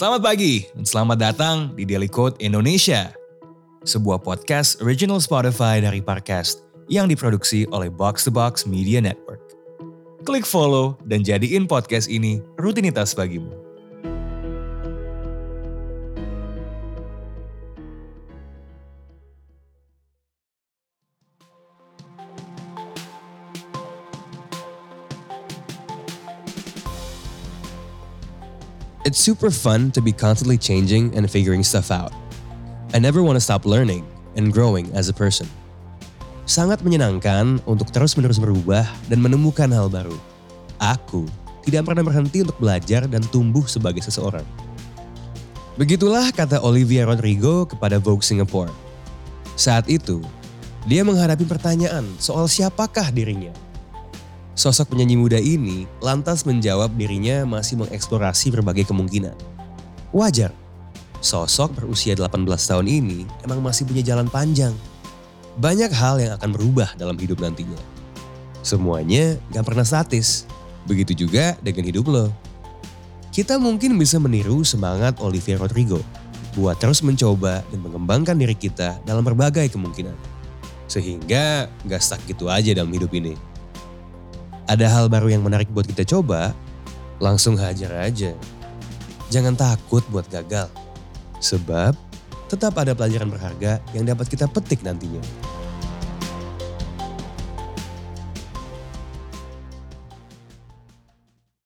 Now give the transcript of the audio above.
Selamat pagi dan selamat datang di Daily Code Indonesia. Sebuah podcast original Spotify dari Parcast yang diproduksi oleh Box to Box Media Network. Klik follow dan jadiin podcast ini rutinitas bagimu. It's super fun to be constantly changing and figuring stuff out. I never want to stop learning and growing as a person. Sangat menyenangkan untuk terus-menerus berubah dan menemukan hal baru. Aku tidak pernah berhenti untuk belajar dan tumbuh sebagai seseorang. Begitulah kata Olivia Rodrigo kepada Vogue Singapore. Saat itu, dia menghadapi pertanyaan soal siapakah dirinya. Sosok penyanyi muda ini lantas menjawab dirinya masih mengeksplorasi berbagai kemungkinan. Wajar, sosok berusia 18 tahun ini emang masih punya jalan panjang. Banyak hal yang akan berubah dalam hidup nantinya. Semuanya gak pernah statis, begitu juga dengan hidup lo. Kita mungkin bisa meniru semangat Olivia Rodrigo buat terus mencoba dan mengembangkan diri kita dalam berbagai kemungkinan. Sehingga gak stuck gitu aja dalam hidup ini ada hal baru yang menarik buat kita coba, langsung hajar aja. Jangan takut buat gagal. Sebab tetap ada pelajaran berharga yang dapat kita petik nantinya.